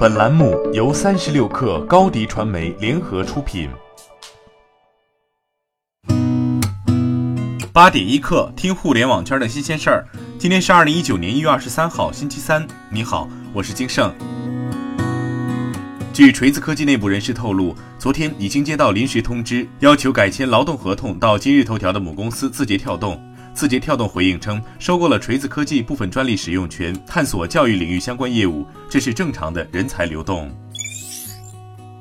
本栏目由三十六氪高低传媒联合出品。八点一刻，听互联网圈的新鲜事儿。今天是二零一九年一月二十三号，星期三。你好，我是金盛。据锤子科技内部人士透露，昨天已经接到临时通知，要求改签劳动合同到今日头条的母公司字节跳动。字节跳动回应称，收购了锤子科技部分专利使用权，探索教育领域相关业务，这是正常的人才流动。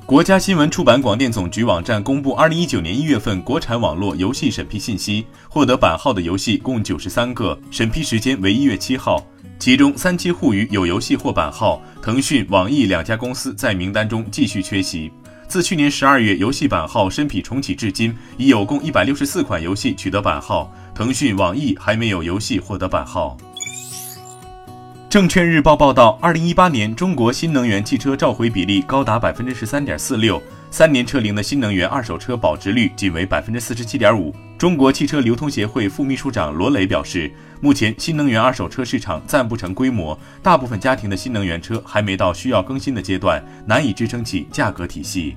国家新闻出版广电总局网站公布，二零一九年一月份国产网络游戏审批信息，获得版号的游戏共九十三个，审批时间为一月七号，其中三七互娱有游戏获版号，腾讯、网易两家公司在名单中继续缺席。自去年十二月游戏版号申批重启至今，已有共一百六十四款游戏取得版号。腾讯、网易还没有游戏获得版号。证券日报报道，二零一八年中国新能源汽车召回比例高达百分之十三点四六，三年车龄的新能源二手车保值率仅为百分之四十七点五。中国汽车流通协会副秘书长罗磊表示，目前新能源二手车市场暂不成规模，大部分家庭的新能源车还没到需要更新的阶段，难以支撑起价格体系。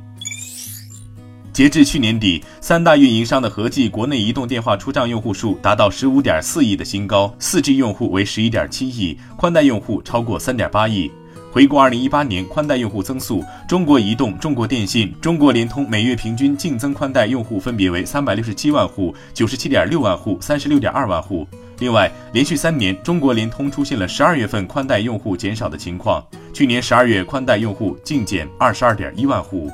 截至去年底，三大运营商的合计国内移动电话出账用户数达到十五点四亿的新高，四 G 用户为十一点七亿，宽带用户超过三点八亿。回顾二零一八年宽带用户增速，中国移动、中国电信、中国联通每月平均净增宽带用户分别为三百六十七万户、九十七点六万户、三十六点二万户。另外，连续三年，中国联通出现了十二月份宽带用户减少的情况，去年十二月宽带用户净减二十二点一万户。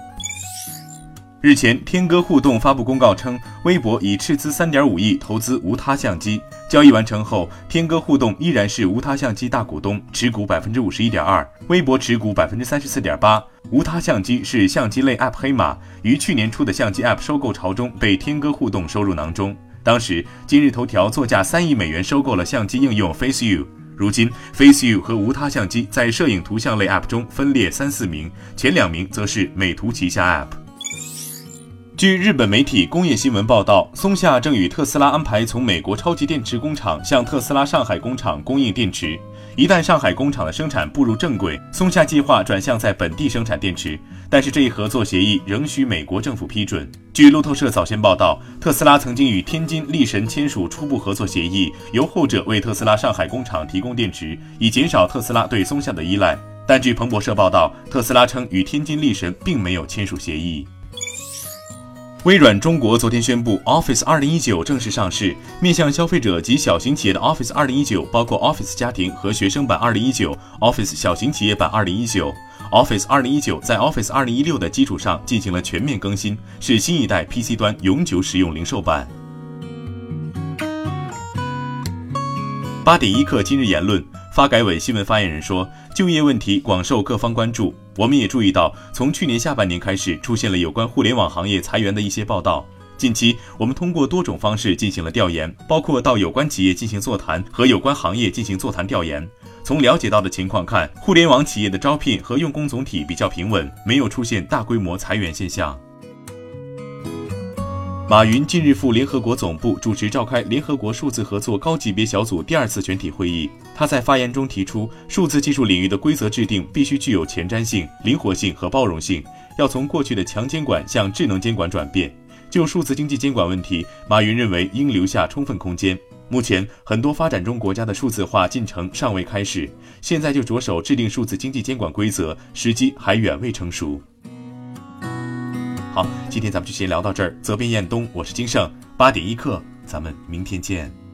日前，天歌互动发布公告称，微博已斥资三点五亿投资无他相机。交易完成后，天歌互动依然是无他相机大股东，持股百分之五十一点二，微博持股百分之三十四点八。无他相机是相机类 App 黑马，于去年初的相机 App 收购潮中被天歌互动收入囊中。当时，今日头条作价三亿美元收购了相机应用 FaceU。如今，FaceU 和无他相机在摄影图像类 App 中分列三四名，前两名则是美图旗下 App。据日本媒体工业新闻报道，松下正与特斯拉安排从美国超级电池工厂向特斯拉上海工厂供应电池。一旦上海工厂的生产步入正轨，松下计划转向在本地生产电池。但是这一合作协议仍需美国政府批准。据路透社早先报道，特斯拉曾经与天津力神签署初步合作协议，由后者为特斯拉上海工厂提供电池，以减少特斯拉对松下的依赖。但据彭博社报道，特斯拉称与天津力神并没有签署协议。微软中国昨天宣布，Office 2019正式上市。面向消费者及小型企业的 Office 2019，包括 Office 家庭和学生版2019、Office 小型企业版2019。Office 2019在 Office 2016的基础上进行了全面更新，是新一代 PC 端永久使用零售版。八点一刻，今日言论。发改委新闻发言人说，就业问题广受各方关注。我们也注意到，从去年下半年开始，出现了有关互联网行业裁员的一些报道。近期，我们通过多种方式进行了调研，包括到有关企业进行座谈和有关行业进行座谈调研。从了解到的情况看，互联网企业的招聘和用工总体比较平稳，没有出现大规模裁员现象。马云近日赴联合国总部主持召开联合国数字合作高级别小组第二次全体会议。他在发言中提出，数字技术领域的规则制定必须具有前瞻性、灵活性和包容性，要从过去的强监管向智能监管转变。就数字经济监管问题，马云认为应留下充分空间。目前，很多发展中国家的数字化进程尚未开始，现在就着手制定数字经济监管规则，时机还远未成熟。好，今天咱们就先聊到这儿。责编：彦东，我是金盛，八点一刻，咱们明天见。